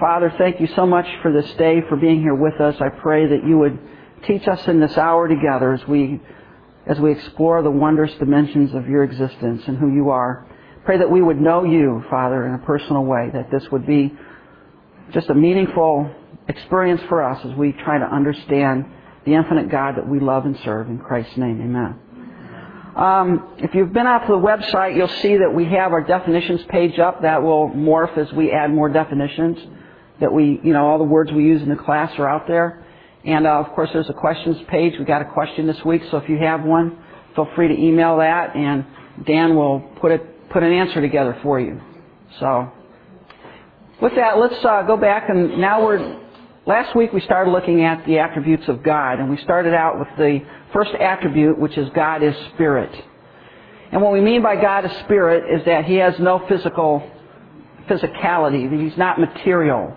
Father, thank you so much for this day, for being here with us. I pray that you would teach us in this hour together as we, as we explore the wondrous dimensions of your existence and who you are. Pray that we would know you, Father, in a personal way, that this would be just a meaningful experience for us as we try to understand the infinite God that we love and serve. In Christ's name, amen. Um, if you've been out to the website, you'll see that we have our definitions page up. That will morph as we add more definitions that we, you know, all the words we use in the class are out there. And uh, of course, there's a questions page. We got a question this week, so if you have one, feel free to email that, and Dan will put it put an answer together for you. So, with that, let's uh, go back and now we're. Last week we started looking at the attributes of God, and we started out with the first attribute, which is God is spirit. And what we mean by God is spirit is that He has no physical physicality. He's not material.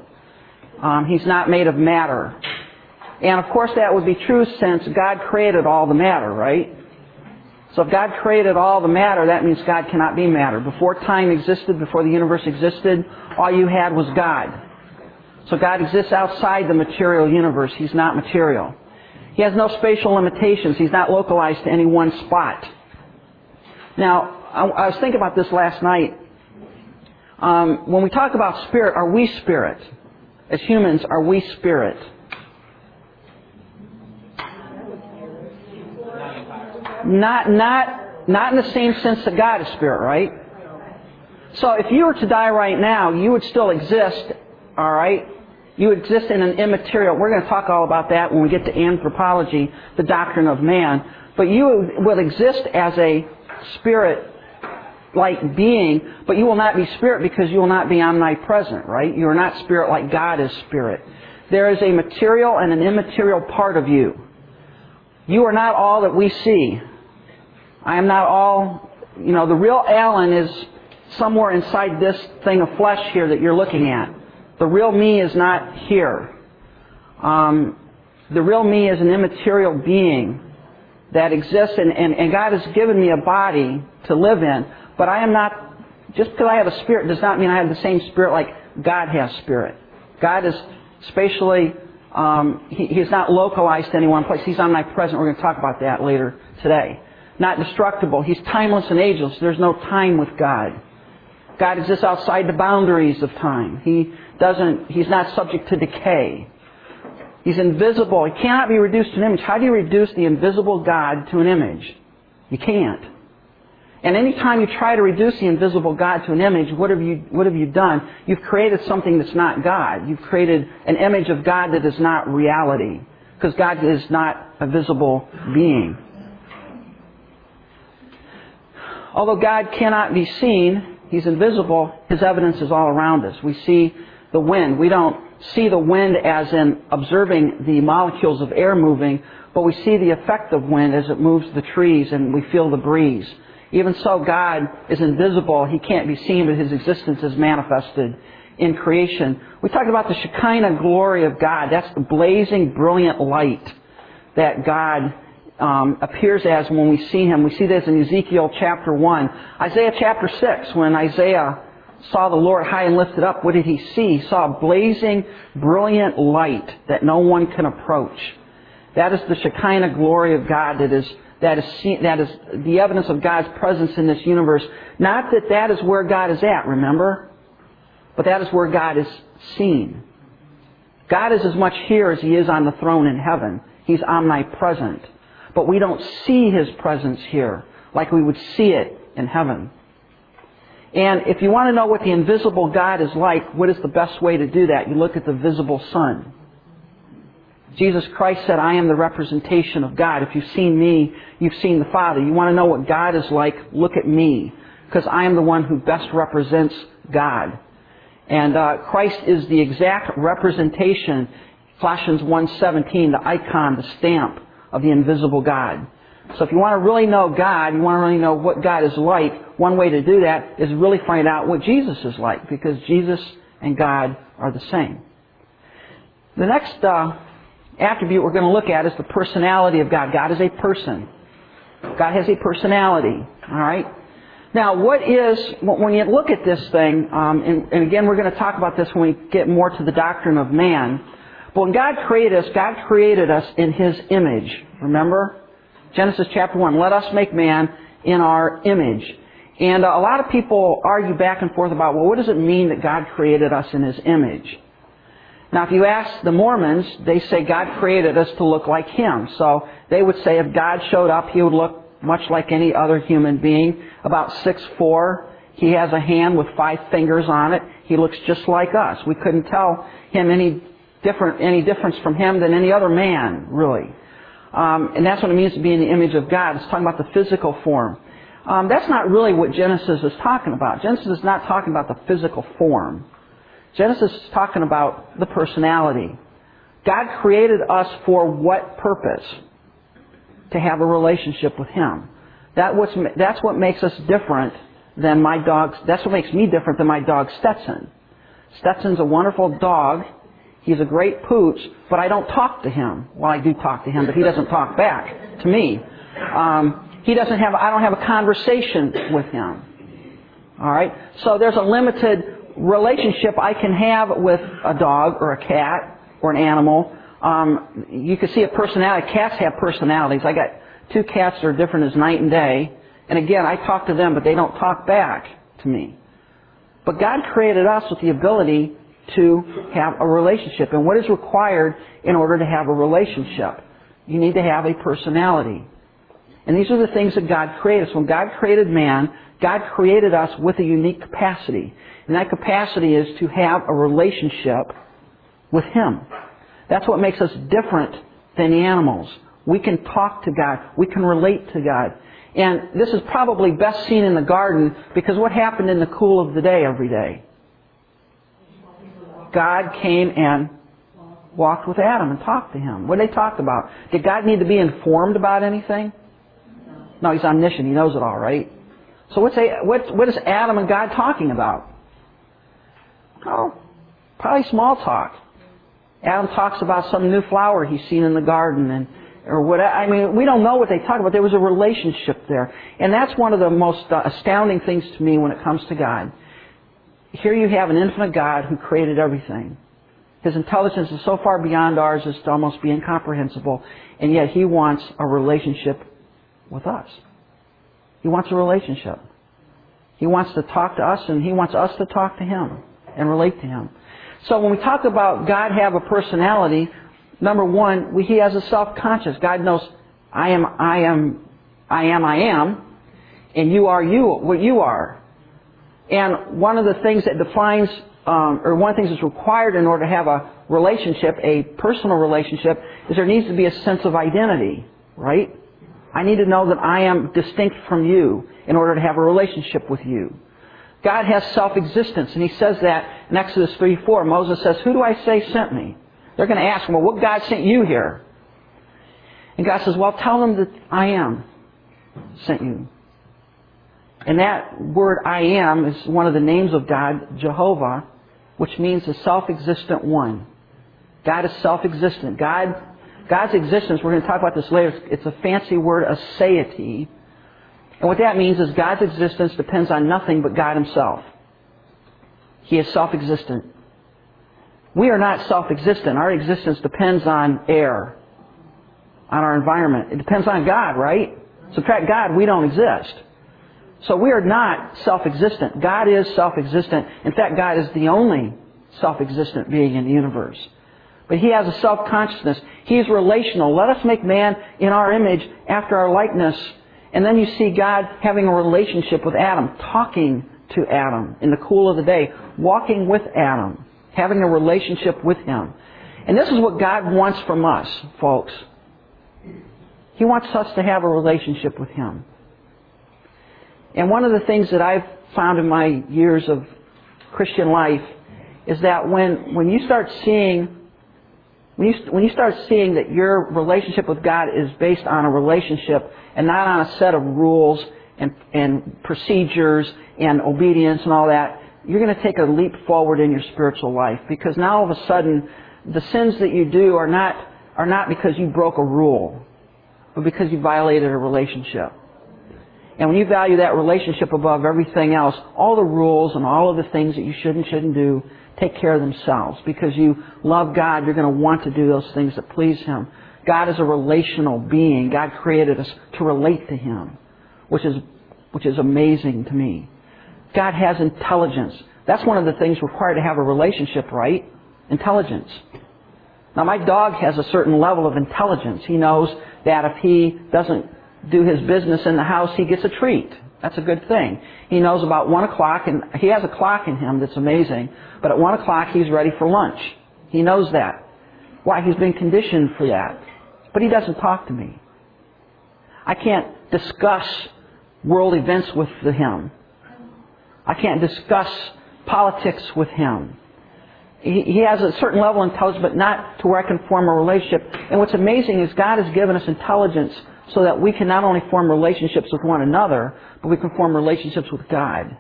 Um, he's not made of matter. And of course that would be true since God created all the matter, right? So if God created all the matter, that means God cannot be matter. Before time existed, before the universe existed, all you had was God. So God exists outside the material universe. He's not material. He has no spatial limitations. He's not localized to any one spot. Now, I was thinking about this last night. Um, when we talk about spirit, are we spirit? As humans, are we spirit? Not, not, not in the same sense that God is spirit, right? So if you were to die right now, you would still exist, all right? You exist in an immaterial. We're going to talk all about that when we get to anthropology, the doctrine of man. But you will exist as a spirit like being, but you will not be spirit because you will not be omnipresent, right? You are not spirit like God is spirit. There is a material and an immaterial part of you. You are not all that we see. I am not all, you know, the real Alan is somewhere inside this thing of flesh here that you're looking at. The real me is not here. Um, the real me is an immaterial being that exists, and, and, and God has given me a body to live in, but I am not, just because I have a spirit does not mean I have the same spirit like God has spirit. God is spatially, um, he, He's not localized to any one place. He's omnipresent. We're going to talk about that later today. Not destructible. He's timeless and ageless. There's no time with God. God exists outside the boundaries of time. He doesn't, He's not subject to decay. He's invisible. He cannot be reduced to an image. How do you reduce the invisible God to an image? You can't. And anytime you try to reduce the invisible God to an image, what have you, what have you done? You've created something that's not God. You've created an image of God that is not reality. Because God is not a visible being. Although God cannot be seen, He's invisible, His evidence is all around us. We see the wind. We don't see the wind as in observing the molecules of air moving, but we see the effect of wind as it moves the trees and we feel the breeze. Even so, God is invisible. He can't be seen, but His existence is manifested in creation. We talked about the Shekinah glory of God. That's the blazing, brilliant light that God um, appears as when we see Him. We see this in Ezekiel chapter 1. Isaiah chapter 6, when Isaiah saw the Lord high and lifted up, what did he see? He saw a blazing, brilliant light that no one can approach. That is the Shekinah glory of God that is that is, seen, that is the evidence of God's presence in this universe. Not that that is where God is at, remember? But that is where God is seen. God is as much here as He is on the throne in heaven. He's omnipresent. But we don't see His presence here like we would see it in heaven. And if you want to know what the invisible God is like, what is the best way to do that? You look at the visible Son. Jesus Christ said, I am the representation of God. If you've seen me, you've seen the Father. You want to know what God is like? Look at me. Because I am the one who best represents God. And uh, Christ is the exact representation, Colossians 1.17, the icon, the stamp of the invisible God. So if you want to really know God, you want to really know what God is like, one way to do that is really find out what Jesus is like, because Jesus and God are the same. The next uh, attribute we're going to look at is the personality of God. God is a person. God has a personality. All right? Now, what is, when you look at this thing, um, and, and again, we're going to talk about this when we get more to the doctrine of man. But when God created us, God created us in His image. Remember? Genesis chapter 1. Let us make man in our image. And a lot of people argue back and forth about, well, what does it mean that God created us in His image? Now, if you ask the Mormons, they say God created us to look like Him. So they would say if God showed up, He would look much like any other human being, about six four. He has a hand with five fingers on it. He looks just like us. We couldn't tell him any different, any difference from him than any other man, really. Um, and that's what it means to be in the image of God. It's talking about the physical form. Um, that's not really what Genesis is talking about. Genesis is not talking about the physical form. Genesis is talking about the personality. God created us for what purpose? To have a relationship with Him. That what's, that's what makes us different than my dog. That's what makes me different than my dog Stetson. Stetson's a wonderful dog. He's a great pooch, but I don't talk to him. Well, I do talk to him, but he doesn't talk back to me. Um, he doesn't have. I don't have a conversation with him. All right. So there's a limited relationship I can have with a dog or a cat or an animal. Um, you can see a personality. Cats have personalities. I got two cats that are different as night and day. And again, I talk to them, but they don't talk back to me. But God created us with the ability to have a relationship. And what is required in order to have a relationship? You need to have a personality. And these are the things that God created. us. when God created man, God created us with a unique capacity. And that capacity is to have a relationship with Him. That's what makes us different than animals. We can talk to God. We can relate to God. And this is probably best seen in the garden because what happened in the cool of the day every day? God came and walked with Adam and talked to him. What did they talk about? Did God need to be informed about anything? No, he's omniscient. He knows it all, right? So what's what, what is Adam and God talking about? Oh, probably small talk. Adam talks about some new flower he's seen in the garden and or what I mean, we don't know what they talk about. There was a relationship there. And that's one of the most uh, astounding things to me when it comes to God. Here you have an infinite God who created everything. His intelligence is so far beyond ours as to almost be incomprehensible, and yet He wants a relationship with us. He wants a relationship. He wants to talk to us, and He wants us to talk to Him and relate to Him. So when we talk about God have a personality, number one, He has a self-conscious. God knows, I am, I am, I am, I am, and you are you, what you are. And one of the things that defines, um, or one of the things that's required in order to have a relationship, a personal relationship, is there needs to be a sense of identity, right? I need to know that I am distinct from you in order to have a relationship with you. God has self-existence, and He says that in Exodus 3 4. Moses says, Who do I say sent me? They're going to ask him, Well, what God sent you here? And God says, Well, tell them that I am sent you. And that word I am is one of the names of God, Jehovah, which means the self-existent one. God is self-existent. God, God's existence, we're going to talk about this later, it's a fancy word, a aseity. And what that means is God's existence depends on nothing but God Himself. He is self-existent. We are not self-existent. Our existence depends on air, on our environment. It depends on God, right? Subtract God, we don't exist. So we are not self-existent. God is self-existent. In fact, God is the only self-existent being in the universe. But He has a self-consciousness. He is relational. Let us make man in our image after our likeness. And then you see God having a relationship with Adam, talking to Adam in the cool of the day, walking with Adam, having a relationship with him. And this is what God wants from us, folks. He wants us to have a relationship with Him. And one of the things that I've found in my years of Christian life is that when, when you start seeing when you, when you start seeing that your relationship with God is based on a relationship and not on a set of rules and, and procedures and obedience and all that, you're going to take a leap forward in your spiritual life because now all of a sudden the sins that you do are not, are not because you broke a rule, but because you violated a relationship. And when you value that relationship above everything else, all the rules and all of the things that you should and shouldn't do take care of themselves. Because you love God, you're going to want to do those things that please Him. God is a relational being. God created us to relate to Him, which is, which is amazing to me. God has intelligence. That's one of the things required to have a relationship, right? Intelligence. Now my dog has a certain level of intelligence. He knows that if he doesn't do his business in the house, he gets a treat. That's a good thing. He knows about one o'clock, and he has a clock in him that's amazing. But at one o'clock, he's ready for lunch. He knows that. Why? He's been conditioned for that. But he doesn't talk to me. I can't discuss world events with him. I can't discuss politics with him. He, has a certain level of intelligence, but not to where I can form a relationship. And what's amazing is God has given us intelligence so that we can not only form relationships with one another, but we can form relationships with God.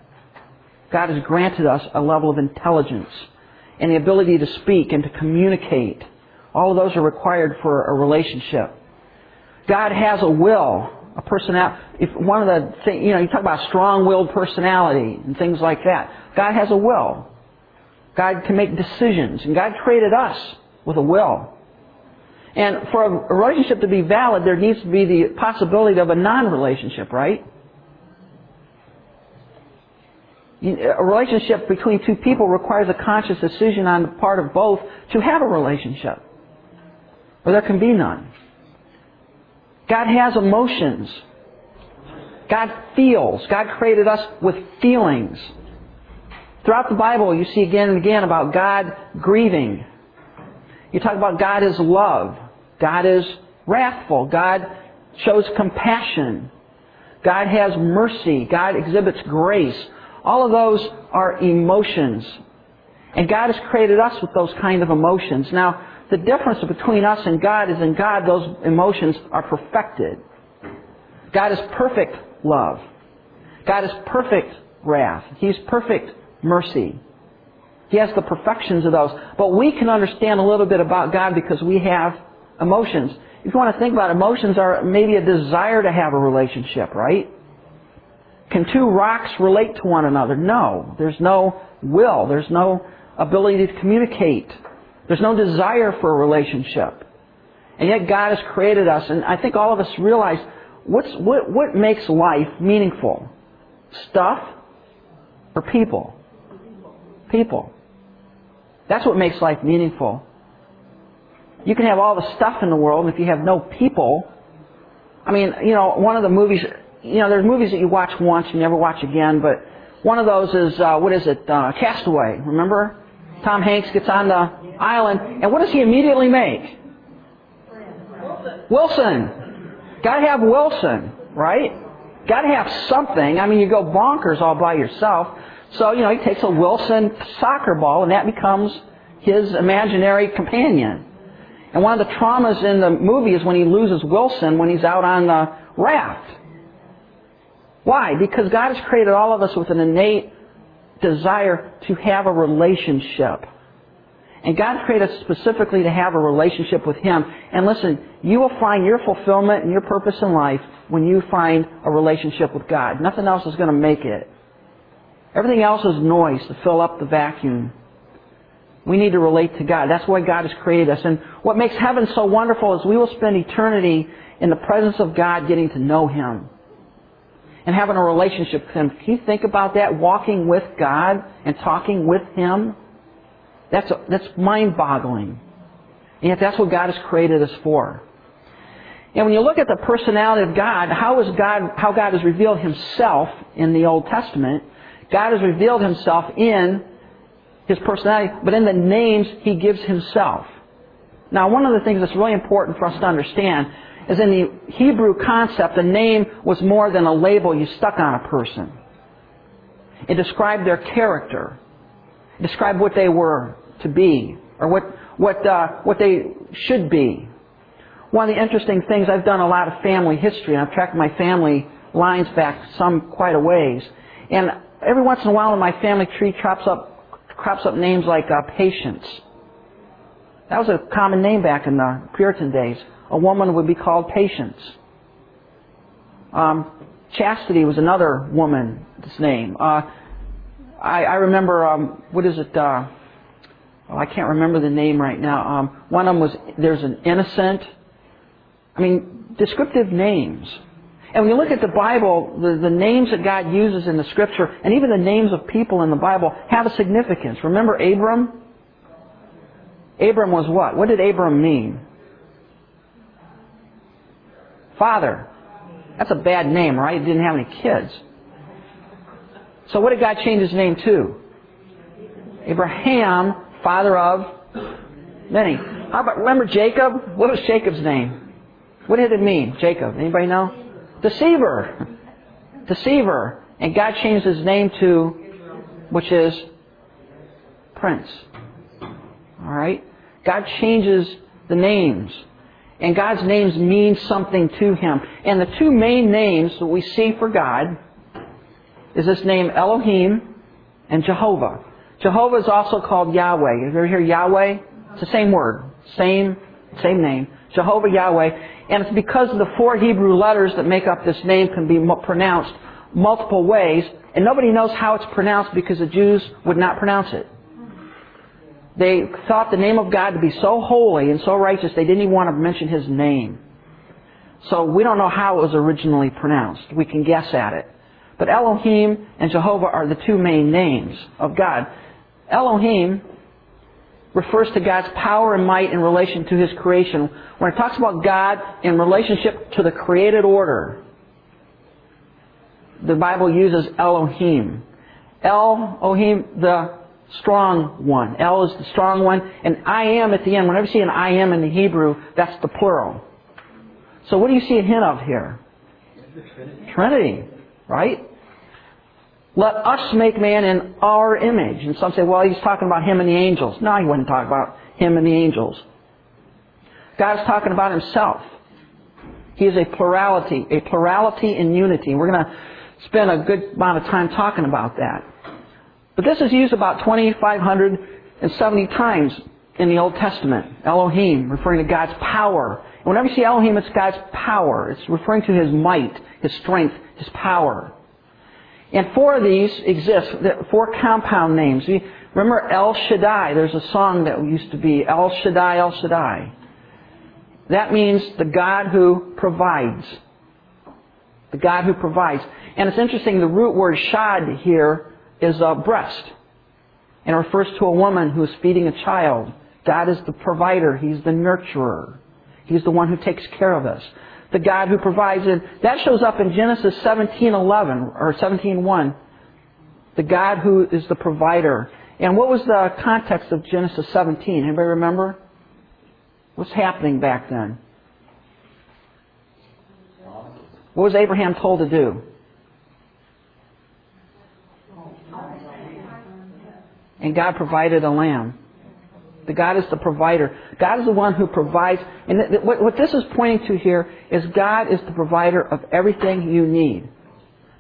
God has granted us a level of intelligence and the ability to speak and to communicate. All of those are required for a relationship. God has a will, a personality. If one of the things, you know, you talk about strong-willed personality and things like that. God has a will. God can make decisions, and God created us with a will. And for a relationship to be valid, there needs to be the possibility of a non-relationship, right? A relationship between two people requires a conscious decision on the part of both to have a relationship. Or there can be none. God has emotions. God feels. God created us with feelings. Throughout the Bible, you see again and again about God grieving. You talk about God is love. God is wrathful. God shows compassion. God has mercy. God exhibits grace. All of those are emotions. And God has created us with those kind of emotions. Now, the difference between us and God is in God, those emotions are perfected. God is perfect love. God is perfect wrath. He's perfect mercy. He has the perfections of those. But we can understand a little bit about God because we have emotions. If you want to think about it, emotions are maybe a desire to have a relationship, right? Can two rocks relate to one another? No. There's no will. There's no ability to communicate. There's no desire for a relationship. And yet God has created us, and I think all of us realize what's, what, what makes life meaningful? Stuff or people? People. That's what makes life meaningful. You can have all the stuff in the world, if you have no people, I mean, you know, one of the movies, you know, there's movies that you watch once and never watch again, but one of those is, uh, what is it, uh, Cast Away, remember? Tom Hanks gets on the island, and what does he immediately make? Wilson. Gotta have Wilson, right? Gotta have something. I mean, you go bonkers all by yourself. So, you know, he takes a Wilson soccer ball and that becomes his imaginary companion. And one of the traumas in the movie is when he loses Wilson when he's out on the raft. Why? Because God has created all of us with an innate desire to have a relationship. And God created us specifically to have a relationship with Him. And listen, you will find your fulfillment and your purpose in life when you find a relationship with God. Nothing else is going to make it. Everything else is noise to fill up the vacuum. We need to relate to God. That's why God has created us. And what makes heaven so wonderful is we will spend eternity in the presence of God getting to know Him and having a relationship with Him. Can you think about that? Walking with God and talking with Him? That's, that's mind-boggling. And yet that's what God has created us for. And when you look at the personality of God, how is God, how God has revealed Himself in the Old Testament, God has revealed Himself in His personality, but in the names He gives Himself. Now, one of the things that's really important for us to understand is in the Hebrew concept, a name was more than a label you stuck on a person. It described their character. It described what they were to be, or what, what, uh, what they should be. One of the interesting things, I've done a lot of family history, and I've tracked my family lines back some quite a ways. And every once in a while in my family tree crops up, crops up names like uh, Patience. That was a common name back in the Puritan days. A woman would be called Patience. Um, Chastity was another woman's name. Uh, I, I remember, um, what is it? Uh, oh, I can't remember the name right now. Um, one of them was, there's an innocent. I mean, descriptive names. And when you look at the Bible, the, the names that God uses in the Scripture, and even the names of people in the Bible, have a significance. Remember Abram? Abram was what? What did Abram mean? Father. That's a bad name, right? He didn't have any kids. So what did God change his name to? Abraham, father of many. How about, remember Jacob? What was Jacob's name? What did it mean, Jacob? Anybody know? Deceiver. Deceiver. And God changed his name to, which is Prince. Alright? God changes the names. And God's names mean something to him. And the two main names that we see for God is this name Elohim and Jehovah. Jehovah is also called Yahweh. You ever hear Yahweh? It's the same word. Same, same name. Jehovah Yahweh. And it's because the four Hebrew letters that make up this name can be pronounced multiple ways. And nobody knows how it's pronounced because the Jews would not pronounce it. They thought the name of God to be so holy and so righteous they didn't even want to mention His name. So we don't know how it was originally pronounced. We can guess at it. But Elohim and Jehovah are the two main names of God. Elohim refers to God's power and might in relation to His creation. When it talks about God in relationship to the created order, the Bible uses Elohim. Elohim, the strong one. El is the strong one, and im at the end. Whenever you see an im in the Hebrew, that's the plural. So what do you see a hint of here? Trinity. Trinity, right? Let us make man in our image. And some say, well, he's talking about him and the angels. No, he wasn't talking about him and the angels. God's talking about himself. He is a plurality, a plurality in unity. We're going to spend a good amount of time talking about that. But this is used about 2,570 times in the Old Testament. Elohim, referring to God's power. Whenever you see Elohim, it's God's power. It's referring to His might, His strength, His power. And four of these exist, four compound names. Remember El Shaddai? There's a song that used to be El Shaddai, El Shaddai. That means the God who provides. The God who provides. And it's interesting, the root word shad here is a breast. And it refers to a woman who is feeding a child. God is the provider. He's the nurturer. He's the one who takes care of us. The God who provides. And that shows up in Genesis 17:11 or 17:1. The God who is the provider. And what was the context of Genesis 17? Anybody remember? What's happening back then? What was Abraham told to do? and God provided a lamb. God is the provider. God is the one who provides. And what this is pointing to here is God is the provider of everything you need.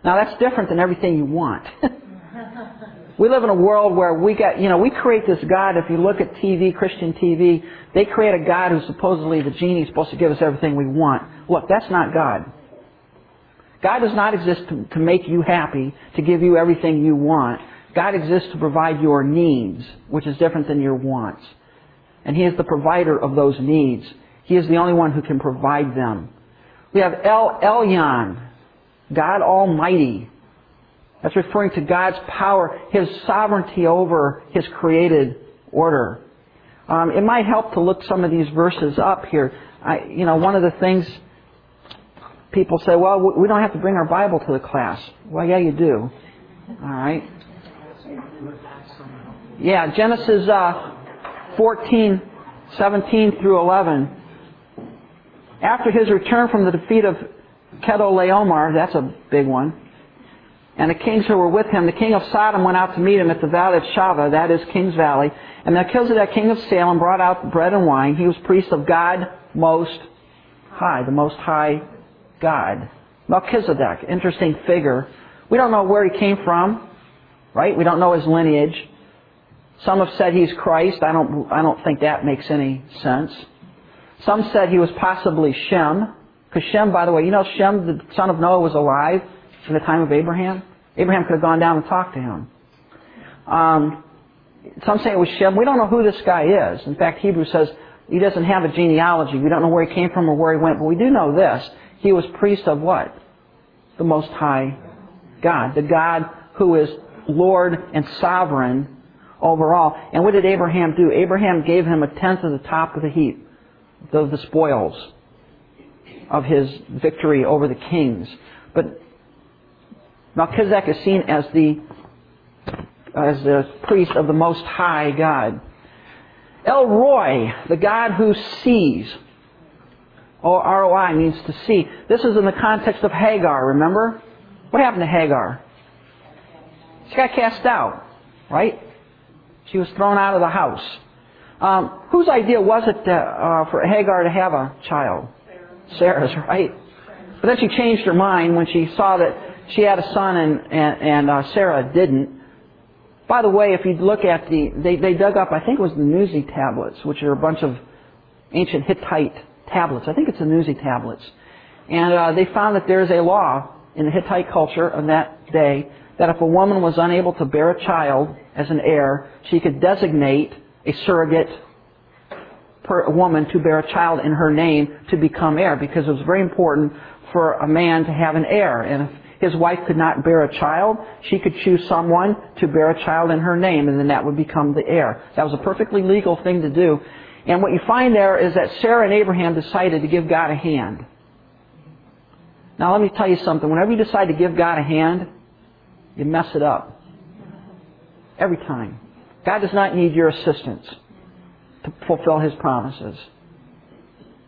Now that's different than everything you want. we live in a world where we get, you know, we create this God. If you look at TV, Christian TV, they create a God who's supposedly the genie supposed to give us everything we want. Look, that's not God. God does not exist to, to make you happy, to give you everything you want. God exists to provide your needs, which is different than your wants. And He is the provider of those needs. He is the only one who can provide them. We have El Elyon, God Almighty. That's referring to God's power, His sovereignty over His created order. Um, it might help to look some of these verses up here. I, you know, one of the things people say, well, we don't have to bring our Bible to the class. Well, yeah, you do. All right. Yeah, Genesis uh, 14, 17 through 11. After his return from the defeat of Chedorlaomer, that's a big one, and the kings who were with him, the king of Sodom went out to meet him at the valley of Shaveh, that is King's Valley. And Melchizedek, king of Salem, brought out bread and wine. He was priest of God Most High, the Most High God. Melchizedek, interesting figure. We don't know where he came from right? We don't know his lineage. Some have said he's Christ. I don't, I don't think that makes any sense. Some said he was possibly Shem. Because Shem, by the way, you know Shem, the son of Noah, was alive. in the time of Abraham? Abraham could have gone down and talked to him. Um, some say it was Shem. We don't know who this guy is. In fact, Hebrews says he doesn't have a genealogy. We don't know where he came from or where he went, but we do know this. He was priest of what? The Most High God. The God who is Lord and sovereign over all. And what did Abraham do? Abraham gave him a tenth of the top of the heap, of the spoils of his victory over the kings. But Melchizedek is seen as the as the priest of the Most High God. El Roi, the God who sees. Or R-O-I means to see. This is in the context of Hagar, remember? What happened to Hagar? She got cast out, right? She was thrown out of the house. Um, whose idea was it to, uh, for Hagar to have a child? Sarah's, right? But then she changed her mind when she saw that she had a son and, and, and uh, Sarah didn't. By the way, if you look at the, they, they dug up, I think it was the Nuzi tablets, which are a bunch of ancient Hittite tablets. I think it's the Nuzi tablets. And uh, they found that there is a law in the Hittite culture of that day that if a woman was unable to bear a child as an heir, she could designate a surrogate per woman to bear a child in her name to become heir because it was very important for a man to have an heir. And if his wife could not bear a child, she could choose someone to bear a child in her name and then that would become the heir. That was a perfectly legal thing to do. And what you find there is that Sarah and Abraham decided to give God a hand. Now let me tell you something. Whenever you decide to give God a hand, you mess it up. Every time. God does not need your assistance to fulfill His promises.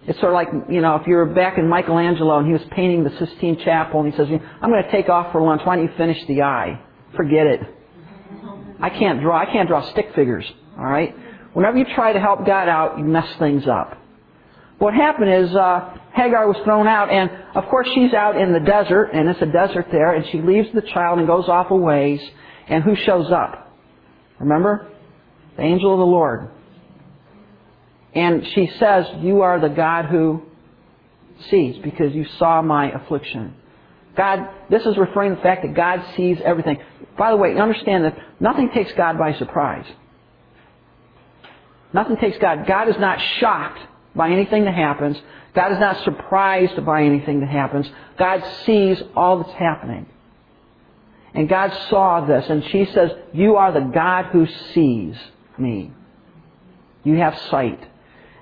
It's sort of like, you know, if you're back in Michelangelo and he was painting the Sistine Chapel and he says, I'm going to take off for lunch. Why don't you finish the eye? Forget it. I can't draw. I can't draw stick figures. All right? Whenever you try to help God out, you mess things up. What happened is uh, Hagar was thrown out, and of course she's out in the desert, and it's a desert there, and she leaves the child and goes off a ways, and who shows up? Remember? The angel of the Lord. And she says, You are the God who sees, because you saw my affliction. God, this is referring to the fact that God sees everything. By the way, understand that nothing takes God by surprise. Nothing takes God. God is not shocked by anything that happens. God is not surprised by anything that happens. God sees all that's happening. And God saw this, and she says, You are the God who sees me. You have sight.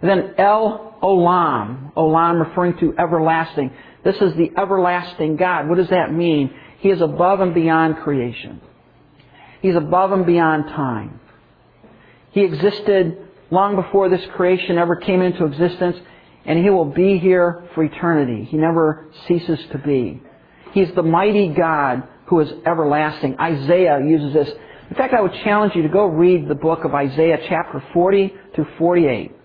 And then El Olam, Olam referring to everlasting. This is the everlasting God. What does that mean? He is above and beyond creation. He's above and beyond time. He existed long before this creation ever came into existence, and He will be here for eternity. He never ceases to be. He's the mighty God who is everlasting. Isaiah uses this. In fact, I would challenge you to go read the book of Isaiah chapter 40 to 48.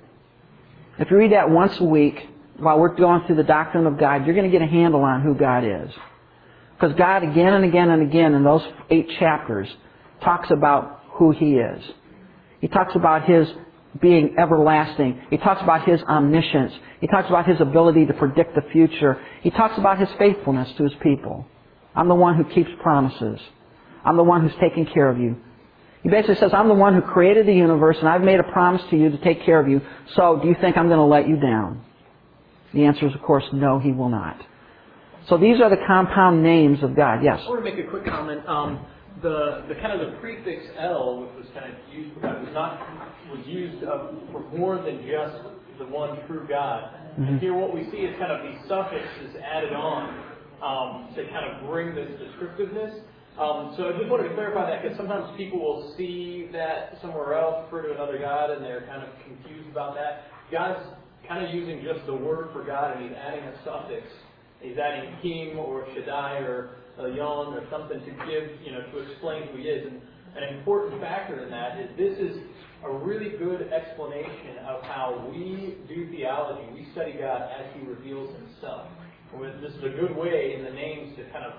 If you read that once a week while we're going through the doctrine of God, you're going to get a handle on who God is. Because God again and again and again in those eight chapters talks about who He is. He talks about His being everlasting. He talks about His omniscience. He talks about His ability to predict the future. He talks about His faithfulness to His people. I'm the one who keeps promises. I'm the one who's taking care of you. He basically says, I'm the one who created the universe and I've made a promise to you to take care of you. So do you think I'm going to let you down? The answer is, of course, no, He will not. So these are the compound names of God. Yes? I want to make a quick comment. Um, the, the kind of the prefix El, which was kind of used for God, was not was used uh, for more than just the one true God. Mm-hmm. And here, what we see is kind of these suffixes added on um, to kind of bring this descriptiveness. Um, so I just wanted to clarify that because sometimes people will see that somewhere else, refer to another God, and they're kind of confused about that. God's kind of using just the word for God, and He's adding a suffix. He's adding King or Shaddai or Yon or something to give, you know, to explain who He is. And an important factor in that is this is a really good explanation of how we do theology. We study God as He reveals Himself. This is a good way in the names to kind of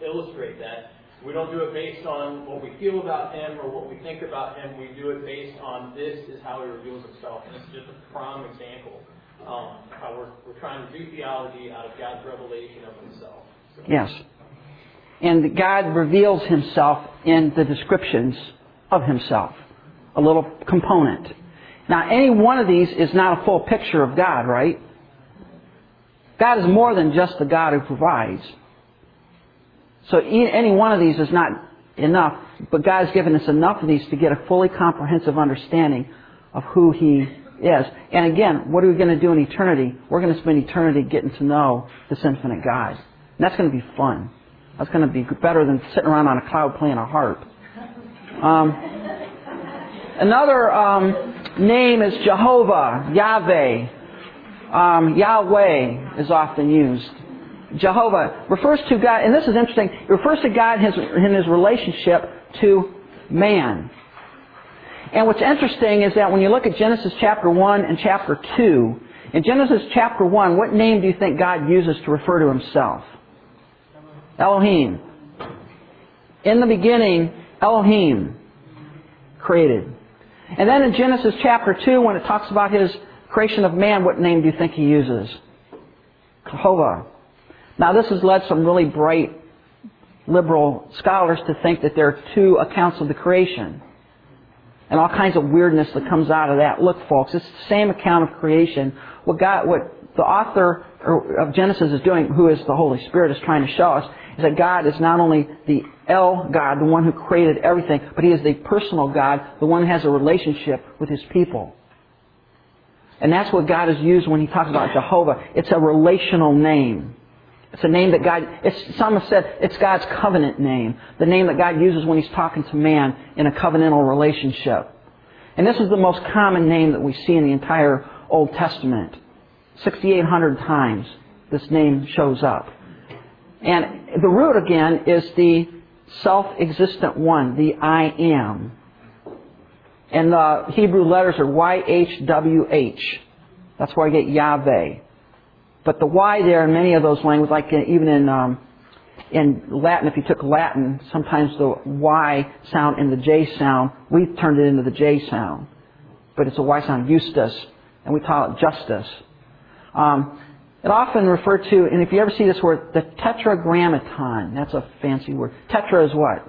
illustrate that. We don't do it based on what we feel about Him or what we think about Him. We do it based on this is how He reveals Himself. And this is just a prime example um, how we're, we're trying to do theology out of God's revelation of Himself. So. Yes. And God reveals himself in the descriptions of himself. A little component. Now, any one of these is not a full picture of God, right? God is more than just the God who provides. So any one of these is not enough, but God has given us enough of these to get a fully comprehensive understanding of who He is. And again, what are we going to do in eternity? We're going to spend eternity getting to know this infinite God. And that's going to be fun. That's going to be better than sitting around on a cloud playing a harp. Um, another um, name is Jehovah, Yahweh. Um, Yahweh is often used. Jehovah refers to God, and this is interesting, it refers to God in his, in his relationship to man. And what's interesting is that when you look at Genesis chapter 1 and chapter 2, in Genesis chapter 1, what name do you think God uses to refer to himself? Elohim. In the beginning, Elohim created. And then in Genesis chapter 2, when it talks about his creation of man, what name do you think he uses? Jehovah. Now, this has led some really bright liberal scholars to think that there are two accounts of the creation. And all kinds of weirdness that comes out of that. Look, folks, it's the same account of creation. What God, what the author of Genesis is doing, who is the Holy Spirit, is trying to show us, is that God is not only the El God, the one who created everything, but He is the personal God, the one who has a relationship with His people. And that's what God has used when He talks about Jehovah. It's a relational name. It's a name that God, it's, some have said it's God's covenant name. The name that God uses when He's talking to man in a covenantal relationship. And this is the most common name that we see in the entire Old Testament. 6,800 times this name shows up. And the root again is the self-existent one, the I am. And the Hebrew letters are YHWH. That's where I get Yahweh. But the Y there in many of those languages, like even in um, in Latin, if you took Latin, sometimes the Y sound and the J sound, we turned it into the J sound. But it's a Y sound, Eustace, and we call it justice. Um, often referred to, and if you ever see this word, the tetragrammaton. That's a fancy word. Tetra is what?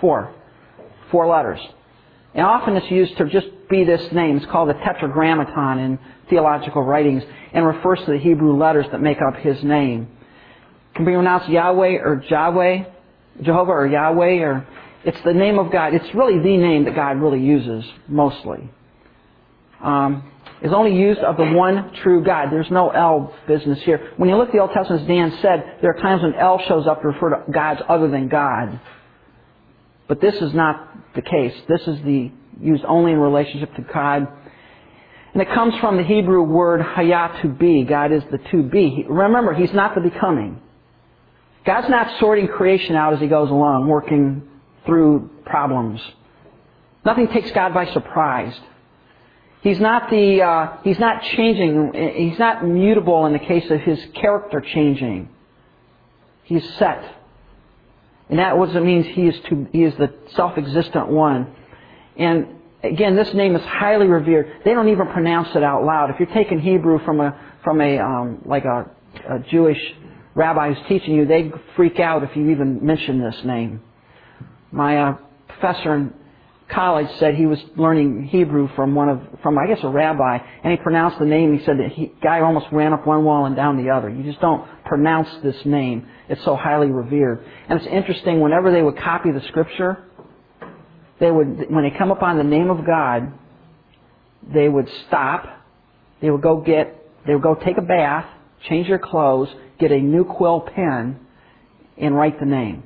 Four. Four letters. And often it's used to just be this name. It's called the tetragrammaton in theological writings and refers to the Hebrew letters that make up his name. It can be pronounced Yahweh or Jahweh, Jehovah or Yahweh, or it's the name of God. It's really the name that God really uses mostly. Um, is only used of the one true God. There's no El business here. When you look at the Old Testament, as Dan said, there are times when El shows up to refer to gods other than God. But this is not the case. This is the used only in relationship to God. And it comes from the Hebrew word hayah to be. God is the to be. Remember, He's not the becoming. God's not sorting creation out as He goes along, working through problems. Nothing takes God by surprise. He's not the, uh, he's not changing, he's not mutable in the case of his character changing. He's set. And that what it means he is to, he is the self-existent one. And again, this name is highly revered. They don't even pronounce it out loud. If you're taking Hebrew from a, from a, um, like a, a Jewish rabbi who's teaching you, they freak out if you even mention this name. My uh, professor in college said he was learning Hebrew from one of, from I guess a rabbi, and he pronounced the name. He said the he, guy almost ran up one wall and down the other. You just don't pronounce this name. It's so highly revered. And it's interesting. Whenever they would copy the scripture, they would when they come upon the name of God, they would stop. They would go get. They would go take a bath, change their clothes, get a new quill pen, and write the name.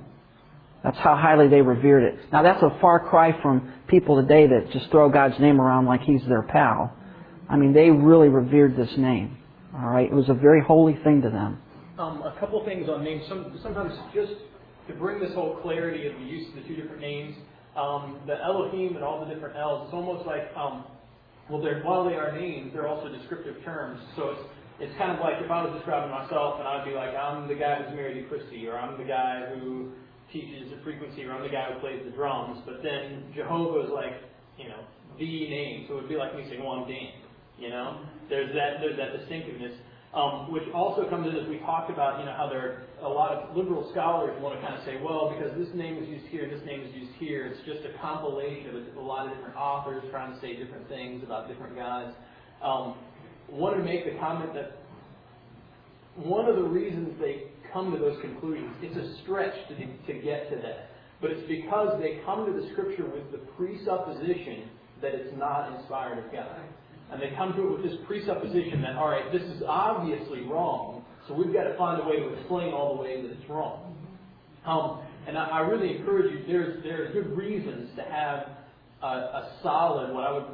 That's how highly they revered it. Now that's a far cry from people today that just throw God's name around like He's their pal. I mean, they really revered this name. All right, it was a very holy thing to them. Um, a couple things on names. Some, sometimes just to bring this whole clarity of the use of the two different names, um, the Elohim and all the different El's. It's almost like, um, well, they're, while they are names, they're also descriptive terms. So it's it's kind of like if I was describing myself and I'd be like, I'm the guy who's married to Christy, or I'm the guy who teaches the frequency, or I'm the guy who plays the drums. But then Jehovah is like, you know, the name. So it would be like me saying, well, I'm. You know, there's that there's that distinctiveness. Um, which also comes in as we talked about, you know, how there are a lot of liberal scholars want to kind of say, well, because this name is used here, this name is used here, it's just a compilation of a lot of different authors trying to say different things about different gods. Um, wanted to make the comment that one of the reasons they come to those conclusions, it's a stretch to, to get to that, but it's because they come to the scripture with the presupposition that it's not inspired of God. And they come to it with this presupposition that, all right, this is obviously wrong, so we've got to find a way to explain all the ways that it's wrong. Um, and I, I, really encourage you, there's, there's good reasons to have a, a solid, what I would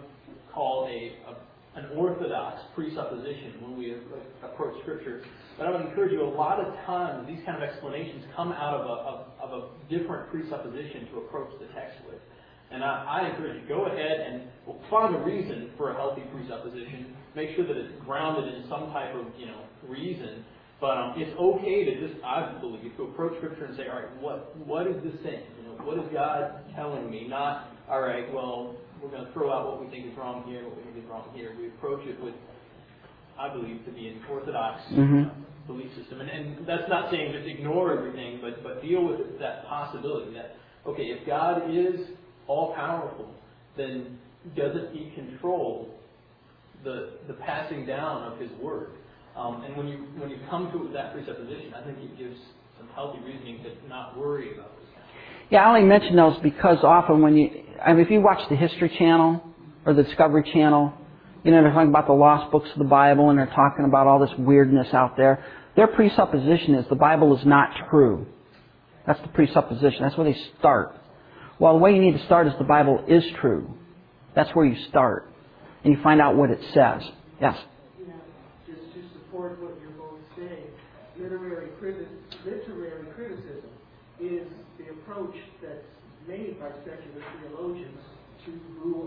call a, a an orthodox presupposition when we approach Scripture. But I would encourage you, a lot of times these kind of explanations come out of a, of, of a different presupposition to approach the text with. And I, I encourage you, go ahead and find a reason for a healthy presupposition. Make sure that it's grounded in some type of, you know, reason. But um, it's okay to just, I believe, to approach Scripture and say, all right, what what is this saying? You know, what is God telling me? Not, all right, well, we're going to throw out what we think is wrong here, what we think is wrong here. We approach it with, I believe, to be an orthodox mm-hmm. uh, belief system. And, and that's not saying just ignore everything, but but deal with that possibility that okay, if God is all powerful, then doesn't He control the the passing down of His word? Um, and when you when you come to that presupposition, I think it gives some healthy reasoning to not worry about this. Yeah, I only mention those because often when you, I mean, if you watch the History Channel or the Discovery Channel, you know, they're talking about the lost books of the Bible and they're talking about all this weirdness out there. Their presupposition is the Bible is not true. That's the presupposition. That's where they start. Well, the way you need to start is the Bible is true. That's where you start. And you find out what it says. Yes? Just to support what you're both saying, literary, criti- literary criticism is the approach that's made by secular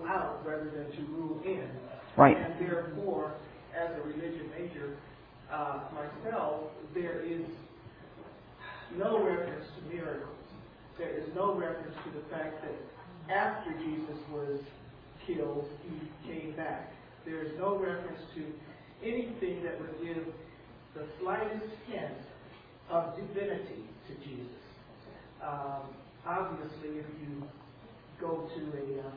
out rather than to rule in. Right. And therefore, as a religion major uh, myself, there is no reference to miracles there is no reference to the fact that after Jesus was killed, he came back. There is no reference to anything that would give the slightest hint of divinity to Jesus. Um, obviously, if you go to a uh,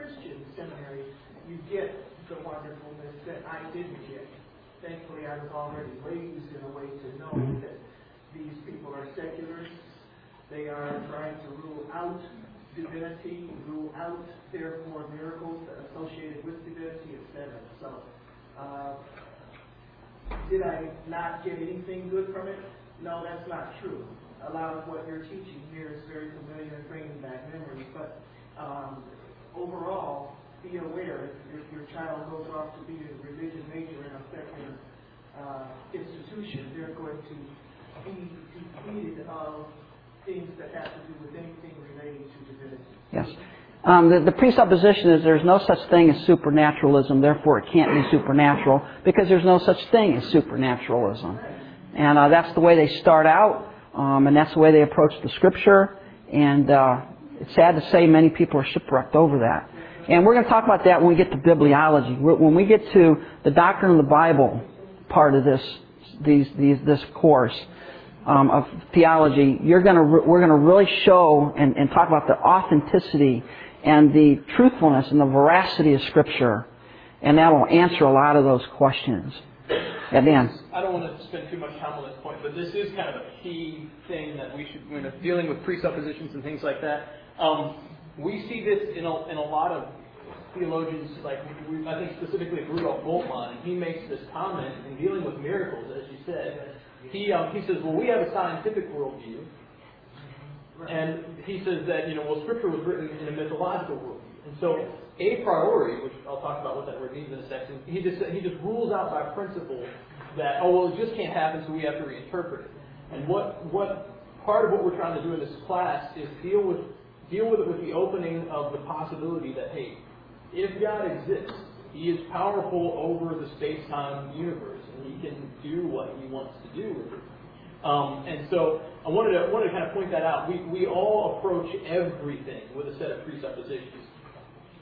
Christian seminary, you get the wonderfulness that I didn't get. Thankfully, I was already raised in a way to know mm-hmm. that these people are secularists they are trying to rule out divinity, rule out, therefore, miracles associated with divinity, etc. So, uh, did I not get anything good from it? No, that's not true. A lot of what you're teaching here is very familiar and bringing back memories, but um, overall, be aware if your child goes off to be a religion major in a secular uh, institution, they're going to be depleted of things that have to do with anything relating to divinity. Yes. Um, the, the, presupposition is there's no such thing as supernaturalism, therefore it can't be supernatural because there's no such thing as supernaturalism. And uh, that's the way they start out, um, and that's the way they approach the scripture. And uh, it's sad to say many people are shipwrecked over that. And we're going to talk about that when we get to bibliology. When we get to the doctrine of the Bible part of this, these, these, this course, um, of theology, you're gonna re- we're going to really show and, and talk about the authenticity and the truthfulness and the veracity of Scripture, and that will answer a lot of those questions. Yeah, Dan. I don't want to spend too much time on this point, but this is kind of a key thing that we should, when dealing with presuppositions and things like that. Um, we see this in a, in a lot of theologians, like we, I think specifically Rudolf Bultmann, he makes this comment in dealing with miracles, as you said, he, um, he says, well, we have a scientific worldview. And he says that, you know, well, Scripture was written in a mythological worldview. And so, a priori, which I'll talk about what that word means in a second, he just, he just rules out by principle that, oh, well, it just can't happen, so we have to reinterpret it. And what, what part of what we're trying to do in this class is deal with, deal with it with the opening of the possibility that, hey, if God exists, He is powerful over the space-time universe and he can do what he wants to do with it. Um, and so I wanted to, wanted to kind of point that out. We, we all approach everything with a set of presuppositions.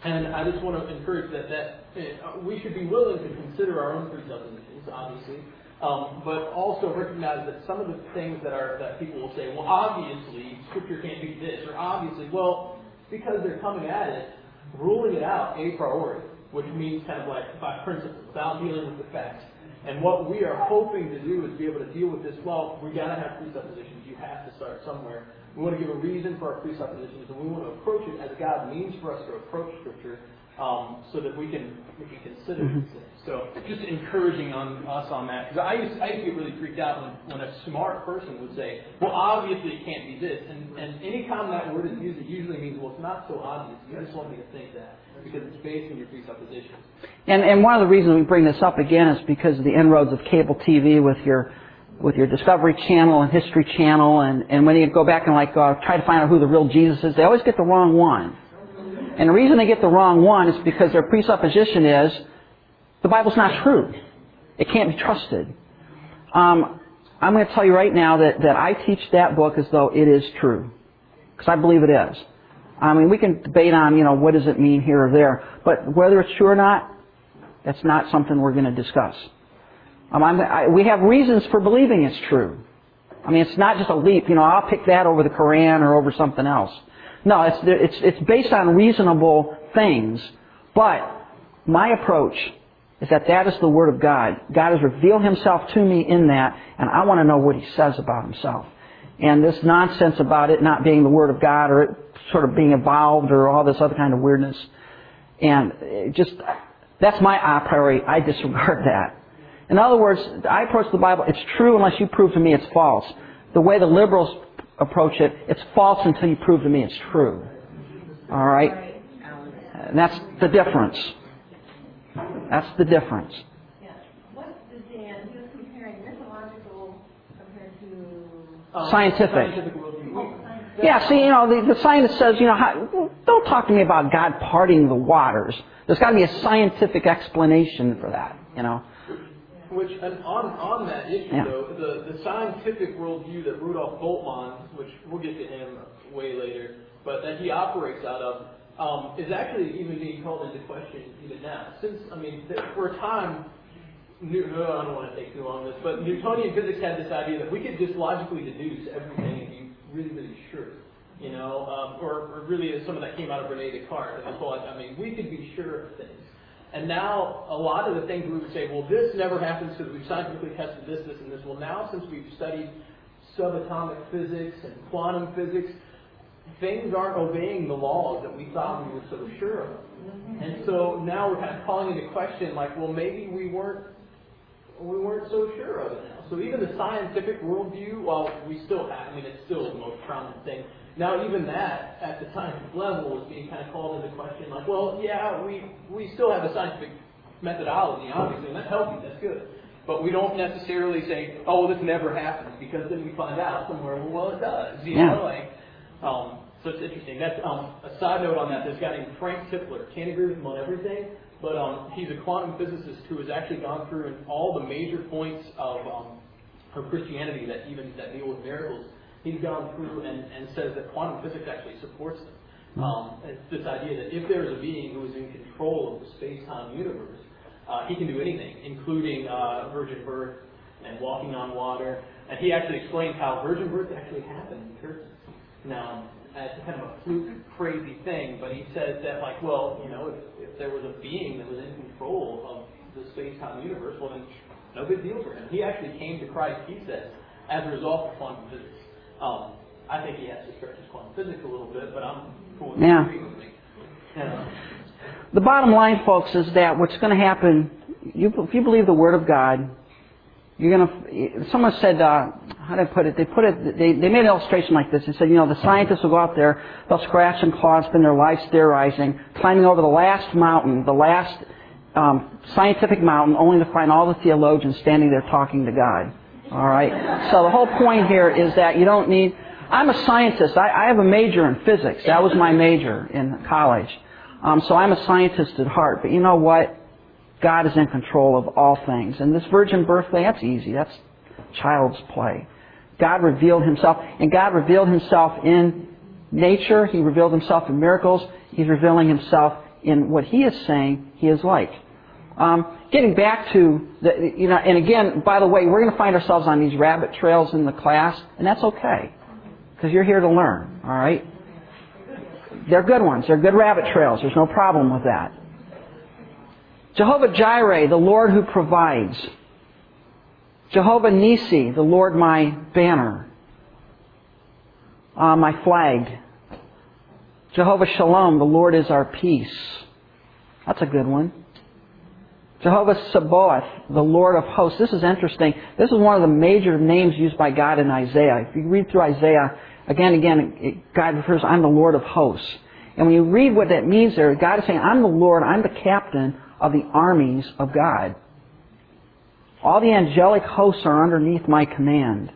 And I just want to encourage that, that uh, we should be willing to consider our own presuppositions, obviously. Um, but also recognize that some of the things that are that people will say, well, obviously Scripture can't be this, or obviously, well, because they're coming at it, ruling it out a priori, which means kind of like by principle, without dealing with the facts. And what we are hoping to do is be able to deal with this. Well, we got to have presuppositions. You have to start somewhere. We want to give a reason for our presuppositions, and we want to approach it as God means for us to approach Scripture, um, so that we can we can consider mm-hmm. these things. So just encouraging on us on that because I used I used to get really freaked out when, when a smart person would say, well, obviously it can't be this, and and anytime that word is used, it usually means well, it's not so obvious. You just want me to think that because it's based on your presuppositions. And and one of the reasons we bring this up again is because of the inroads of cable TV with your with your Discovery Channel and History Channel, and, and when you go back and like uh, try to find out who the real Jesus is, they always get the wrong one. And the reason they get the wrong one is because their presupposition is the Bible's not true. It can't be trusted. Um, I'm going to tell you right now that, that I teach that book as though it is true. Because I believe it is. I mean, we can debate on, you know, what does it mean here or there. But whether it's true or not, that's not something we're going to discuss. Um, I, we have reasons for believing it's true. I mean, it's not just a leap. You know, I'll pick that over the Koran or over something else. No, it's it's it's based on reasonable things. But my approach is that that is the Word of God. God has revealed Himself to me in that, and I want to know what He says about Himself. And this nonsense about it not being the Word of God or it sort of being evolved or all this other kind of weirdness, and just that's my a priori. I disregard that. In other words, I approach the Bible, it's true unless you prove to me it's false. The way the liberals approach it, it's false until you prove to me it's true. All right? And that's the difference. That's the difference. Scientific. scientific yeah, see, you know, the, the scientist says, you know, how, don't talk to me about God parting the waters. There's got to be a scientific explanation for that, you know. Which, and on, on that issue, yeah. though, the, the scientific worldview that Rudolf Bultmann, which we'll get to him way later, but that he operates out of, um, is actually even being called into question even now. Since, I mean, for a time, New, I don't want to take too long on this, but Newtonian physics had this idea that we could just logically deduce everything and be really, really sure. You know, um, or, or really some of that came out of Rene Descartes. And whole, I mean, we could be sure of things. And now, a lot of the things we would say, well, this never happens because we've scientifically tested this, this, and this. Well, now, since we've studied subatomic physics and quantum physics, things aren't obeying the laws that we thought we were so sure of. Mm-hmm. And so now we're kind of calling into question, like, well, maybe we weren't we weren't so sure of it now. So even the scientific worldview, while we still have, I mean, it's still the most prominent thing, now, even that, at the scientific level, was being kind of called into question. Like, well, yeah, we, we still have a scientific methodology, obviously, and that's healthy, that's good. But we don't necessarily say, oh, this never happens, because then we find out somewhere, well, it does. You yeah. know, like, um, so it's interesting. That's um, a side note on that. There's a guy named Frank Tipler. Can't agree with him on everything, but um, he's a quantum physicist who has actually gone through in all the major points of um, of Christianity that even that deal with miracles he's gone through and, and says that quantum physics actually supports them. Hmm. Um, it's this idea that if there is a being who is in control of the space-time universe, uh, he can do anything, including uh, virgin birth and walking on water. And he actually explains how virgin birth actually happened in Turkey. Now, it's kind of a fluke, crazy thing, but he says that, like, well, you know, if, if there was a being that was in control of the space-time universe, well, then no big deal for him. He actually came to Christ, he says, as a result of quantum physics. Um, I think he has to stretch his quantum physics a little bit, but I'm cool with yeah. agreeing with me. Yeah. The bottom line, folks, is that what's going to happen, you, if you believe the Word of God, you're going to. Someone said, uh, how did I put it? They put it. They, they made an illustration like this. They said, you know, the scientists will go out there, they'll scratch and claw, spend their lives theorizing, climbing over the last mountain, the last um, scientific mountain, only to find all the theologians standing there talking to God. All right. So the whole point here is that you don't need. I'm a scientist. I, I have a major in physics. That was my major in college. Um, so I'm a scientist at heart. But you know what? God is in control of all things. And this virgin birthday, that's easy. That's child's play. God revealed Himself, and God revealed Himself in nature. He revealed Himself in miracles. He's revealing Himself in what He is saying He is like. Um, getting back to the, you know, and again, by the way, we're going to find ourselves on these rabbit trails in the class, and that's okay, because you're here to learn. All right. They're good ones. They're good rabbit trails. There's no problem with that. Jehovah Jireh, the Lord who provides. Jehovah Nisi, the Lord my banner, uh, my flag. Jehovah Shalom, the Lord is our peace. That's a good one. Jehovah Sabaoth, the Lord of hosts. This is interesting. This is one of the major names used by God in Isaiah. If you read through Isaiah, again and again, God refers, I'm the Lord of hosts. And when you read what that means there, God is saying, I'm the Lord, I'm the captain of the armies of God. All the angelic hosts are underneath my command,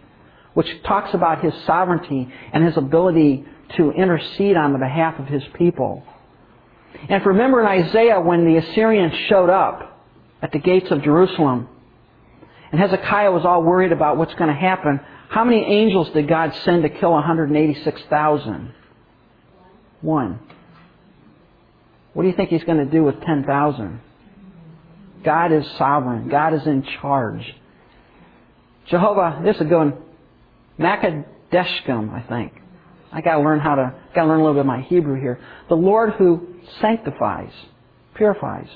which talks about His sovereignty and His ability to intercede on the behalf of His people. And if remember in Isaiah when the Assyrians showed up, at the gates of Jerusalem. And Hezekiah was all worried about what's going to happen. How many angels did God send to kill 186,000? One. What do you think he's going to do with 10,000? God is sovereign. God is in charge. Jehovah, this is going Makadeshkim, I think. I got to learn how to, got to learn a little bit of my Hebrew here. The Lord who sanctifies, purifies.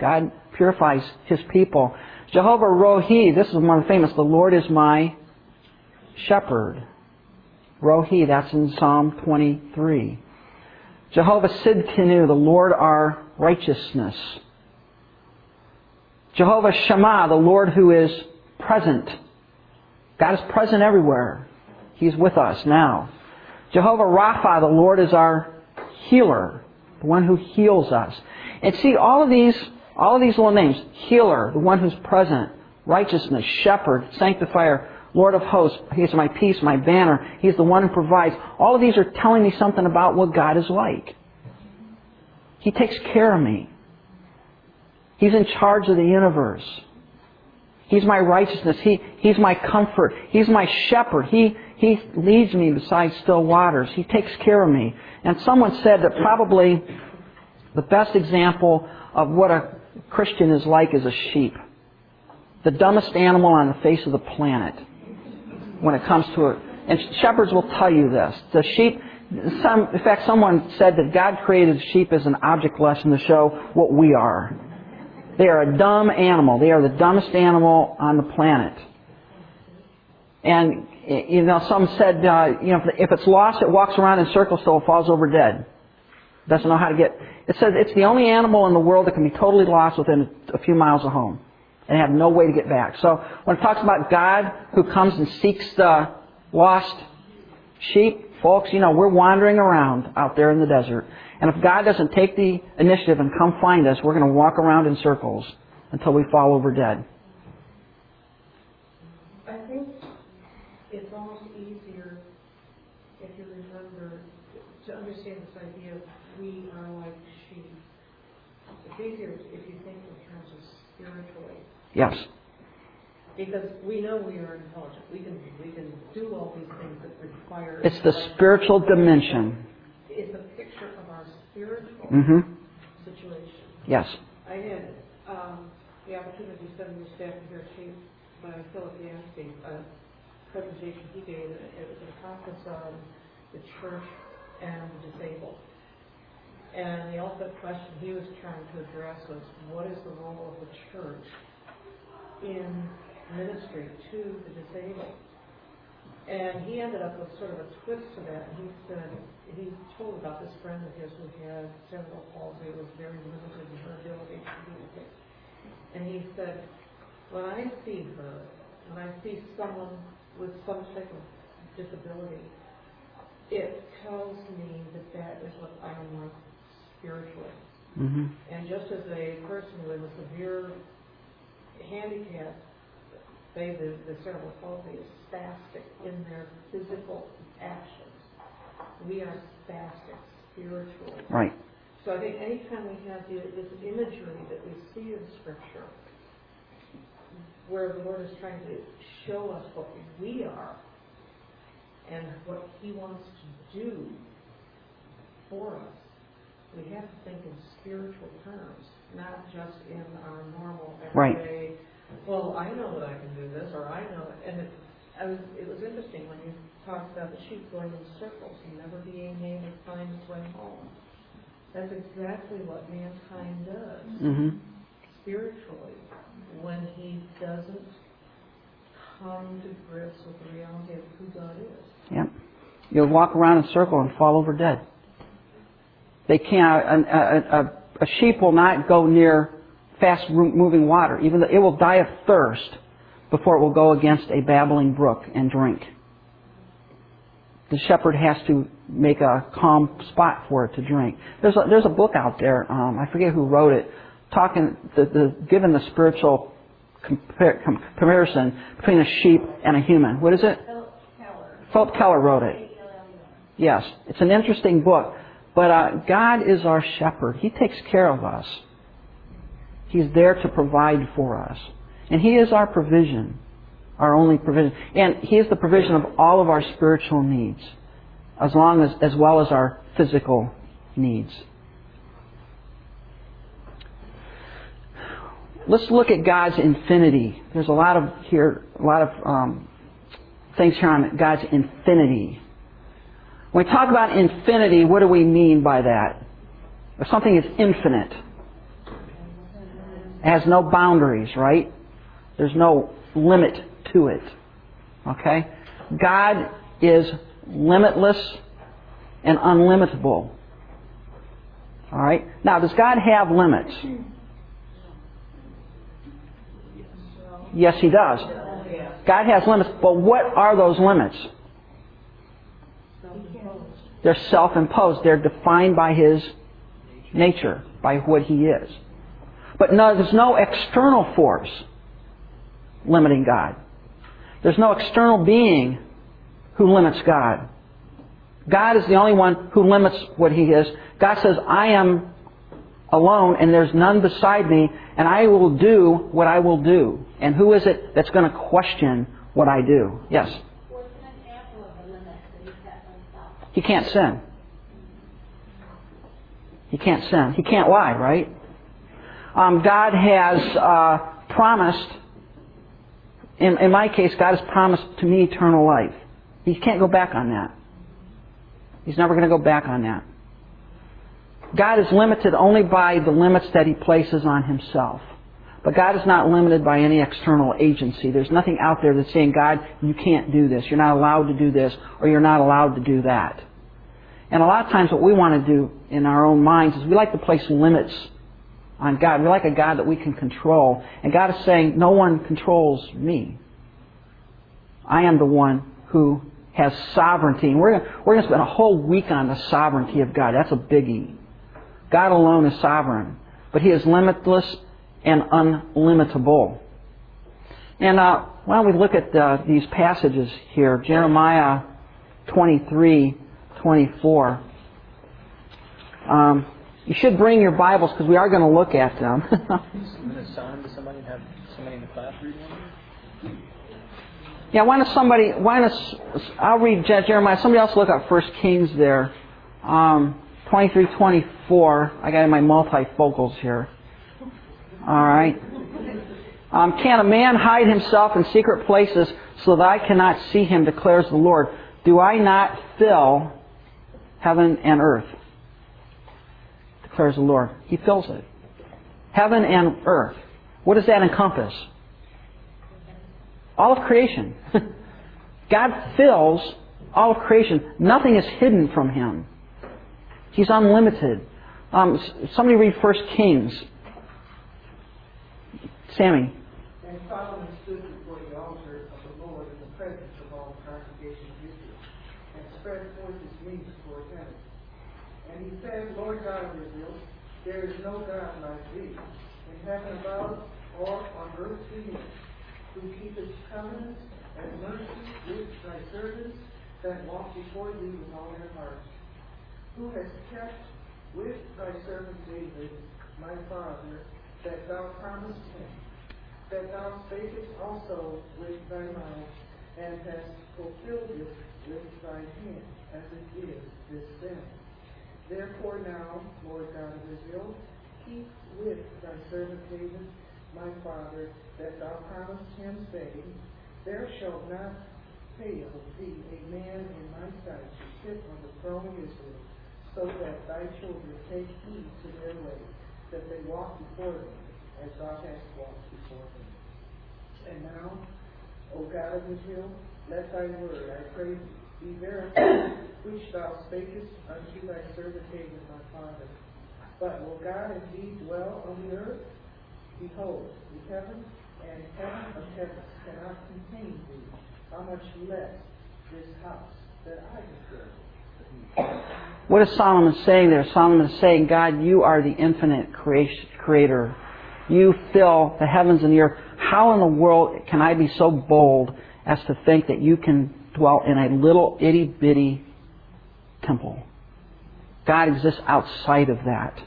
God purifies His people. Jehovah Rohi, this is one of the famous, the Lord is my shepherd. Rohi, that's in Psalm 23. Jehovah Sidkenu, the Lord our righteousness. Jehovah Shammah, the Lord who is present. God is present everywhere. He's with us now. Jehovah Rapha, the Lord is our healer, the one who heals us. And see, all of these all of these little names healer, the one who's present, righteousness, shepherd, sanctifier, Lord of hosts, He's my peace, my banner, He's the one who provides. All of these are telling me something about what God is like. He takes care of me. He's in charge of the universe. He's my righteousness. He, he's my comfort. He's my shepherd. He, he leads me beside still waters. He takes care of me. And someone said that probably the best example of what a Christian is like is a sheep. The dumbest animal on the face of the planet when it comes to it. And shepherds will tell you this. The sheep, some, in fact, someone said that God created sheep as an object lesson to show what we are. They are a dumb animal. They are the dumbest animal on the planet. And, you know, some said, uh, you know, if it's lost, it walks around in circles till it falls over dead. Doesn't know how to get. It says it's the only animal in the world that can be totally lost within a few miles of home and have no way to get back. So when it talks about God who comes and seeks the lost sheep, folks, you know, we're wandering around out there in the desert. And if God doesn't take the initiative and come find us, we're going to walk around in circles until we fall over dead. I think it's almost easier if you remember to understand this idea of we are like sheep. It's easier if you think in terms of spiritually. Yes. Because we know we are intelligent. We can we can do all these things that require. It's the spiritual dimension. It's a picture of our spiritual Mm-hmm. situation. Yes. I had um, the opportunity to study with staff here at Chief by Philip Yancey, a presentation he gave. It was a conference on the church and the disabled. And the ultimate question he was trying to address was, what is the role of the church in ministry to the disabled? And he ended up with sort of a twist to that. He said, he told about this friend of his who had cerebral palsy, was very limited in her ability to communicate. And he said, when I see her, when I see someone with some type of disability, it tells me that that is what I am like spiritually. Mm-hmm. And just as a person with a severe handicap, say the, the cerebral palsy is spastic in their physical actions, we are spastic spiritually. Right. So I think anytime we have the, this imagery that we see in Scripture, where the Lord is trying to show us what we are and what He wants to do for us, we have to think in spiritual terms. not just in our normal Right. everyday, well, I know that I can do this, or I know, it." and it, I was, it was interesting when you talked about the sheep going in circles and never being able to find its way home. That's exactly what mankind does hmm spiritually when he doesn't come to grips with the reality of who God is. Yep. You'll walk around in a circle and fall over dead. They can't. A, a, a, a sheep will not go near fast-moving water. Even though it will die of thirst before it will go against a babbling brook and drink. The shepherd has to make a calm spot for it to drink. There's a, there's a book out there. Um, I forget who wrote it, talking the, the given the spiritual compar- comparison between a sheep and a human. What is it? Phillip Keller wrote it. Yes, it's an interesting book. But uh, God is our shepherd. He takes care of us. He's there to provide for us. And He is our provision, our only provision. And He is the provision of all of our spiritual needs, as long as as well as our physical needs. Let's look at God's infinity. There's a lot of here, a lot of um, things here on God's infinity. When we talk about infinity, what do we mean by that? If something is infinite, it has no boundaries, right? There's no limit to it. Okay? God is limitless and unlimitable. Alright? Now, does God have limits? Yes, He does. God has limits, but what are those limits? They're self imposed. They're defined by His nature, by what He is. But no, there's no external force limiting God. There's no external being who limits God. God is the only one who limits what He is. God says, I am alone and there's none beside me and I will do what I will do. And who is it that's going to question what I do? Yes? What's an example of the limit that he set himself? He can't sin. He can't sin. He can't lie, right? Um, God has uh, promised, in, in my case, God has promised to me eternal life. He can't go back on that. He's never going to go back on that. God is limited only by the limits that He places on Himself. But God is not limited by any external agency. There's nothing out there that's saying, God, you can't do this. You're not allowed to do this, or you're not allowed to do that. And a lot of times what we want to do in our own minds is we like to place limits on God. We like a God that we can control. And God is saying, no one controls me. I am the one who has sovereignty. And we're going we're to spend a whole week on the sovereignty of God. That's a biggie. God alone is sovereign. But He is limitless and unlimitable. And uh, why don't we look at uh, these passages here? Jeremiah 23, 24. Um, you should bring your Bibles because we are going to look at them. I'm going to assign to somebody and have somebody in the class read one. yeah, why don't somebody? Why don't I'll read Jeremiah. Somebody else look up First Kings there, um, 23, 24. I got in my multifocals here. All right. Um, can a man hide himself in secret places so that I cannot see him? Declares the Lord. Do I not fill heaven and earth? Declares the Lord. He fills it. Heaven and earth. What does that encompass? All of creation. God fills all of creation. Nothing is hidden from Him. He's unlimited. Um, somebody read First Kings. Sammy. And Solomon stood before the altar of the Lord in the presence of all the congregation of Israel, and spread forth his wings toward heaven. And he said, Lord God of Israel, there is no God like thee, in heaven above or on earth beneath, who keepeth covenants and mercy with thy servants that walk before thee with all their hearts, who has kept with thy servant David, my father, that thou promised him, that thou spakest also with thy mouth, and hast fulfilled it with thy hand, as it is this day. Therefore now, Lord God of Israel, keep with thy servant David, my father, that thou promised him, saying, There shall not fail thee a man in my sight to sit on the throne of Israel, so that thy children take heed to their way, that they walk before thee, as thou hast walked before me. And now, O God of Israel, let thy word, I pray thee, be verified, which thou spakest unto thy servant David my father. But will God indeed dwell on the earth? Behold, the heaven and heaven of heavens cannot contain thee. How much less this house that I have built? What is Solomon saying there? Solomon is saying, God, you are the infinite creator. You fill the heavens and the earth. How in the world can I be so bold as to think that you can dwell in a little itty bitty temple? God exists outside of that.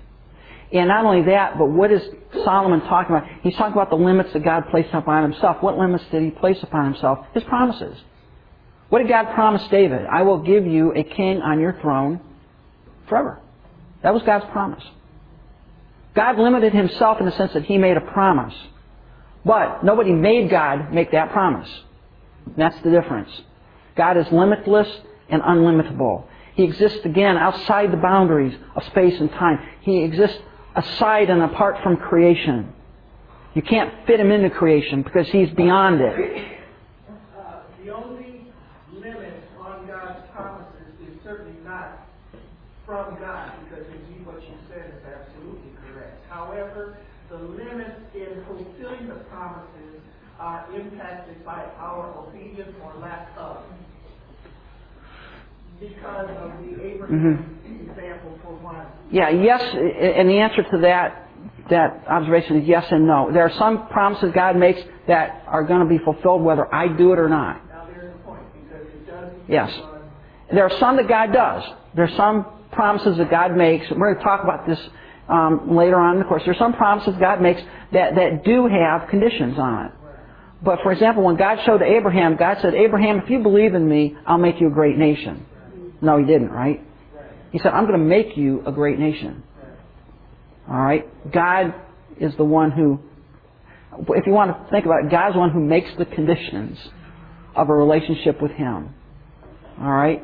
And not only that, but what is Solomon talking about? He's talking about the limits that God placed upon himself. What limits did he place upon himself? His promises. What did God promise David? I will give you a king on your throne forever. That was God's promise. God limited himself in the sense that he made a promise. But nobody made God make that promise. That's the difference. God is limitless and unlimitable. He exists again outside the boundaries of space and time. He exists aside and apart from creation. You can't fit him into creation because he's beyond it. Uh, the only limit on God's promises is certainly not from God, because indeed what you said is absolutely correct. However, the limits in fulfilling the promises are impacted by our obedience or lack of. Because of the mm-hmm. Abraham example for one. Yeah, yes, and the answer to that that observation is yes and no. There are some promises God makes that are going to be fulfilled whether I do it or not. Now there's the point, because it does. Yes. There are some that God does. There are some promises that God makes. We're going to talk about this um, later on in the course. There are some promises God makes that, that do have conditions on it. But for example, when God showed Abraham, God said, Abraham, if you believe in me, I'll make you a great nation. No, he didn't, right? He said, I'm going to make you a great nation. All right? God is the one who, if you want to think about it, God's the one who makes the conditions of a relationship with Him. All right?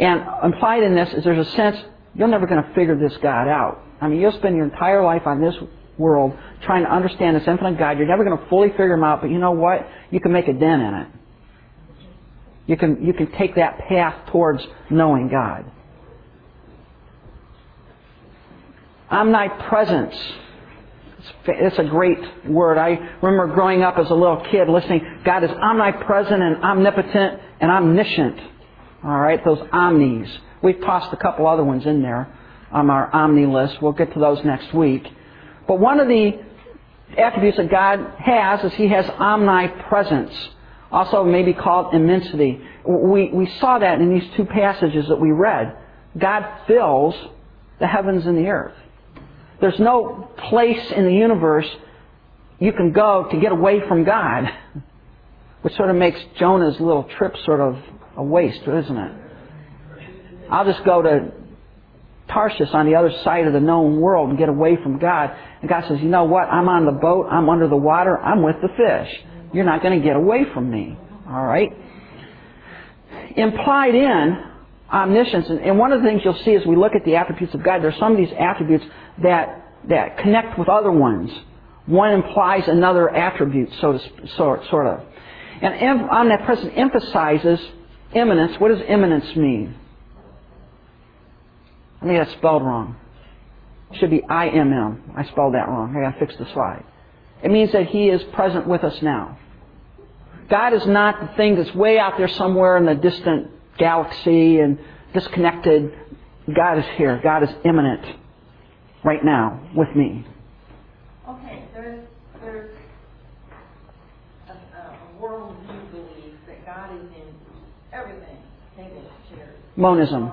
And implied in this is there's a sense you're never going to figure this God out. I mean, you'll spend your entire life on this world trying to understand this infinite God. You're never going to fully figure Him out, but you know what? You can make a dent in it. You can, you can take that path towards knowing God. Omnipresence. It's a great word. I remember growing up as a little kid listening, God is omnipresent and omnipotent and omniscient. All right, those omnis. We've tossed a couple other ones in there on our omni list. We'll get to those next week. But one of the attributes that God has is He has omnipresence. Also maybe called immensity. We, we saw that in these two passages that we read. God fills the heavens and the earth. There's no place in the universe you can go to get away from God, which sort of makes Jonah's little trip sort of a waste, isn't it? I'll just go to Tarsus on the other side of the known world and get away from God. And God says, you know what? I'm on the boat. I'm under the water. I'm with the fish. You're not going to get away from me. All right? Implied in omniscience, and one of the things you'll see as we look at the attributes of God, there's some of these attributes that, that connect with other ones. One implies another attribute, so to, so, sort of. And omnipresent emphasizes immanence. What does immanence mean? I think that's spelled wrong. It should be I-M-M. I spelled that wrong. I gotta fix the slide. It means that He is present with us now. God is not the thing that's way out there somewhere in the distant galaxy and disconnected. God is here. God is immanent right now with me. Okay, there's, there's a, a world view believes that God is in everything. Monism.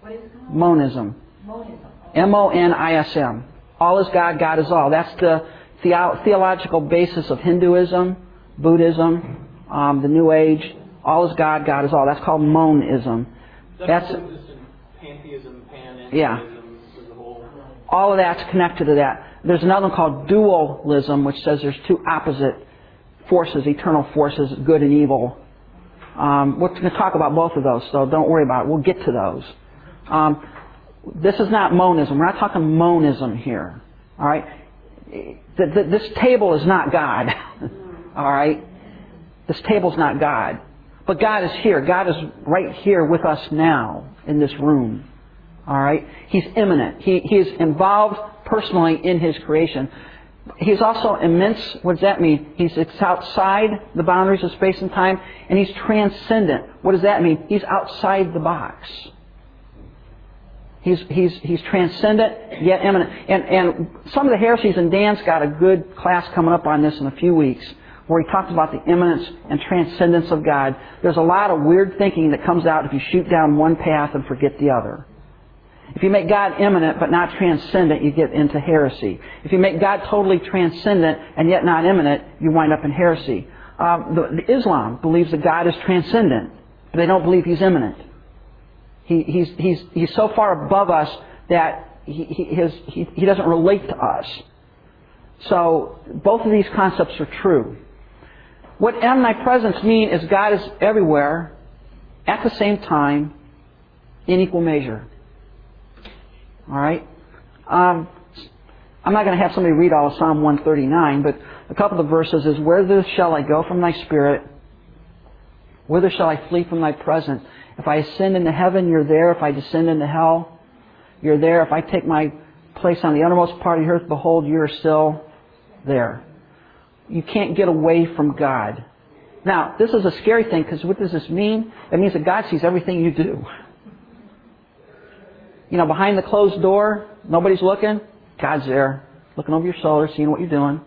What is it? Monism. Monism. M-O-N-I-S-M. All is God, God is all. That's the theo- theological basis of Hinduism, Buddhism, um, the New Age. All is God, God is all. That's called monism. That's, That's just in pantheism, panentheism, Yeah. as all of that's connected to that. There's another one called dualism, which says there's two opposite forces, eternal forces, good and evil. Um, we're going to talk about both of those, so don't worry about it. We'll get to those. Um, this is not monism. We're not talking monism here. All right? This table is not God. All right? This table's not God. But God is here. God is right here with us now in this room. All right? He's immanent. He, he is involved personally in His creation. He's also immense. What does that mean? He's it's outside the boundaries of space and time, and He's transcendent. What does that mean? He's outside the box. He's, he's, he's transcendent yet immanent. And, and some of the heresies, and Dan's got a good class coming up on this in a few weeks, where he talks about the immanence and transcendence of God. There's a lot of weird thinking that comes out if you shoot down one path and forget the other. If you make God immanent but not transcendent, you get into heresy. If you make God totally transcendent and yet not immanent, you wind up in heresy. Um, the, the Islam believes that God is transcendent, but they don't believe He's immanent. He, he's, he's, he's so far above us that he, he, his, he, he doesn't relate to us. So both of these concepts are true. What omnipresence means is God is everywhere at the same time in equal measure. All right? Um, I'm not going to have somebody read all of Psalm 139, but a couple of verses is, Whither shall I go from thy spirit? Whither shall I flee from thy presence? If I ascend into heaven, you're there. If I descend into hell, you're there. If I take my place on the uttermost part of the earth, behold, you're still there. You can't get away from God. Now, this is a scary thing because what does this mean? It means that God sees everything you do. You know, behind the closed door, nobody's looking. God's there, looking over your shoulder, seeing what you're doing.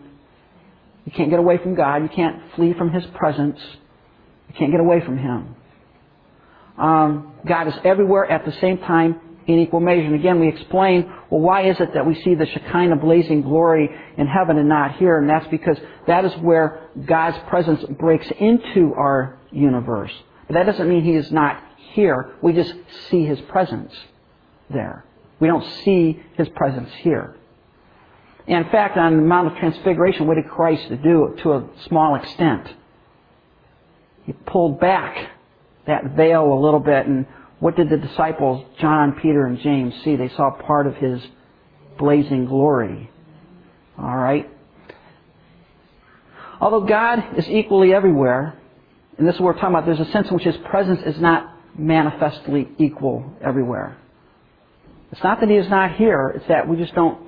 You can't get away from God. You can't flee from His presence. You can't get away from Him. Um, God is everywhere at the same time in equal measure. And again, we explain, well, why is it that we see the Shekinah blazing glory in heaven and not here? And that's because that is where God's presence breaks into our universe. But that doesn't mean He is not here. We just see His presence there. We don't see His presence here. In fact, on the Mount of Transfiguration, what did Christ do to a small extent? He pulled back that veil a little bit. And what did the disciples, John, Peter, and James, see? They saw part of his blazing glory. All right? Although God is equally everywhere, and this is what we're talking about, there's a sense in which his presence is not manifestly equal everywhere. It's not that he is not here, it's that we just don't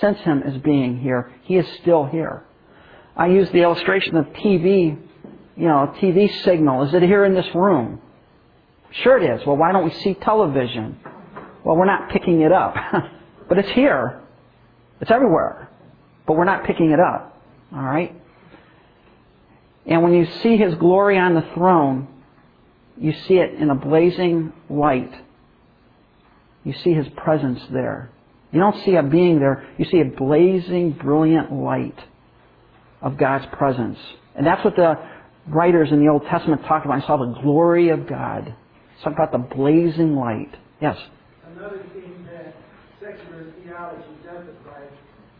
sense him as being here. He is still here. I use the illustration of TV, you know, TV signal. Is it here in this room? Sure it is. Well, why don't we see television? Well, we're not picking it up. but it's here. It's everywhere. But we're not picking it up. All right? And when you see His glory on the throne, you see it in a blazing light. You see His presence there. You don't see a being there. You see a blazing, brilliant light of God's presence. And that's what the writers in the Old Testament talk about. I saw the glory of God. Talk about the blazing light. Yes? Another thing that secular theology doesn't like,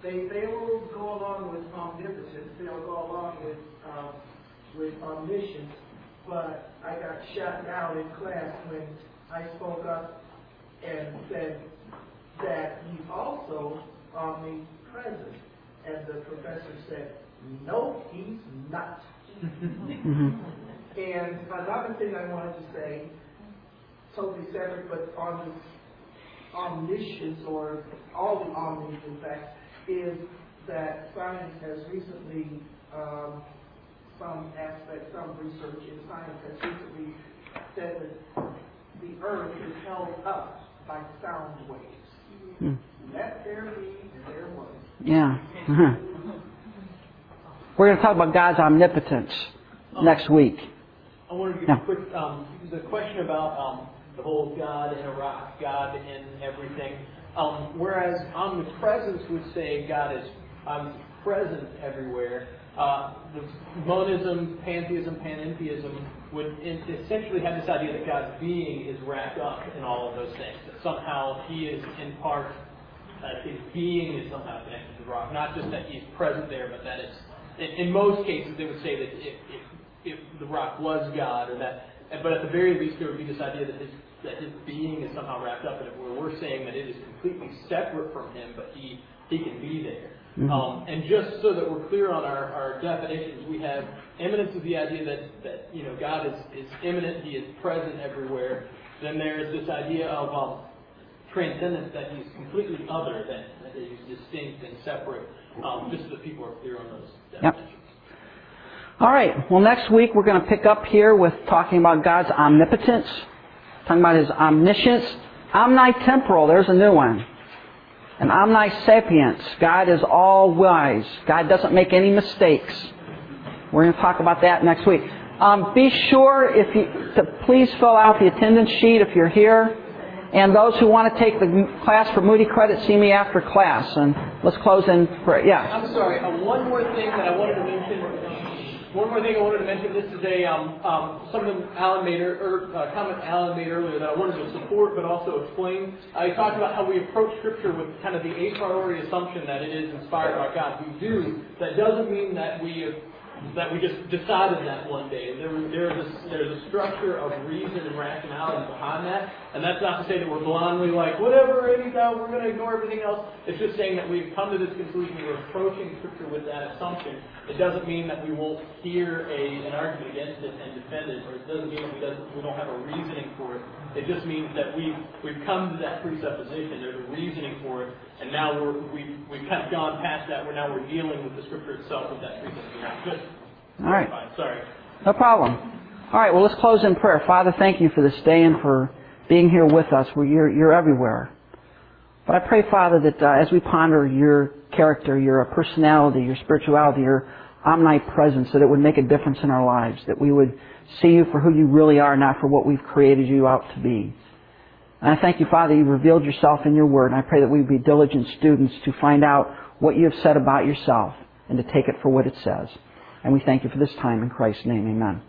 they, they will go along with omnipotence, they'll go along with, um, with omniscience, but I got shut down in class when I spoke up and said that he's also omnipresent. And the professor said, no, he's not. mm-hmm. And another thing I wanted to say totally separate, but on omniscience or all the omnis, in fact, is that science has recently, um, some aspect, some research in science has recently said that the earth is held up by sound waves. Hmm. Let there be, there was. Yeah. We're going to talk about God's omnipotence next week. I wanted to give yeah. a quick um, the question about um, the whole God in a rock, God in everything. Um, whereas omnipresence would say God is present everywhere. Uh, the monism, pantheism, panentheism would essentially have this idea that God's being is wrapped up in all of those things. That somehow He is in part that his being is somehow connected to the rock. Not just that he's present there, but that it's, in, in most cases, they would say that if, if, if the rock was God, or that, but at the very least, there would be this idea that his, that his being is somehow wrapped up in it, where we're saying that it is completely separate from him, but he, he can be there. Mm-hmm. Um, and just so that we're clear on our, our definitions, we have immanence is the idea that, that you know God is, is immanent, He is present everywhere. Then there's this idea of um, transcendence that He's completely other than, that He's distinct and separate. Um, just so that people are clear on those definitions. Yep. All right. Well, next week we're going to pick up here with talking about God's omnipotence, talking about His omniscience, omnitemporal. There's a new one. And omnisapience. God is all wise. God doesn't make any mistakes. We're going to talk about that next week. Um, be sure if you to please fill out the attendance sheet if you're here. And those who want to take the class for Moody Credit, see me after class. And let's close in prayer. Yeah. I'm sorry. Uh, one more thing that I wanted to mention. One more thing I wanted to mention. This is a um, um, something Alan made or, or uh, comment Alan made earlier that I wanted to support but also explain. I talked about how we approach Scripture with kind of the a priori assumption that it is inspired by God. We do. That doesn't mean that we that we just decided that one day. There, there's, a, there's a structure of reason and rationality behind that, and that's not to say that we're blindly like, whatever, anyhow, we're going to ignore everything else. It's just saying that we've come to this conclusion, we're approaching Scripture with that assumption. It doesn't mean that we won't hear a, an argument against it and defend it, or it doesn't mean that we, doesn't, we don't have a reasoning for it. It just means that we've, we've come to that presupposition, there's a reasoning for it, and now we're, we've, we've kind of gone past that, we're now we're dealing with the Scripture itself with that presupposition. Just All right. Sorry. No problem. All right, well, let's close in prayer. Father, thank you for this day and for being here with us. Where you're, you're everywhere. But I pray, Father, that uh, as we ponder your character, your personality, your spirituality, your omnipresence, that it would make a difference in our lives, that we would see you for who you really are, not for what we've created you out to be. And I thank you, Father, you've revealed yourself in your word, and I pray that we be diligent students to find out what you have said about yourself and to take it for what it says. And we thank you for this time in Christ's name. Amen.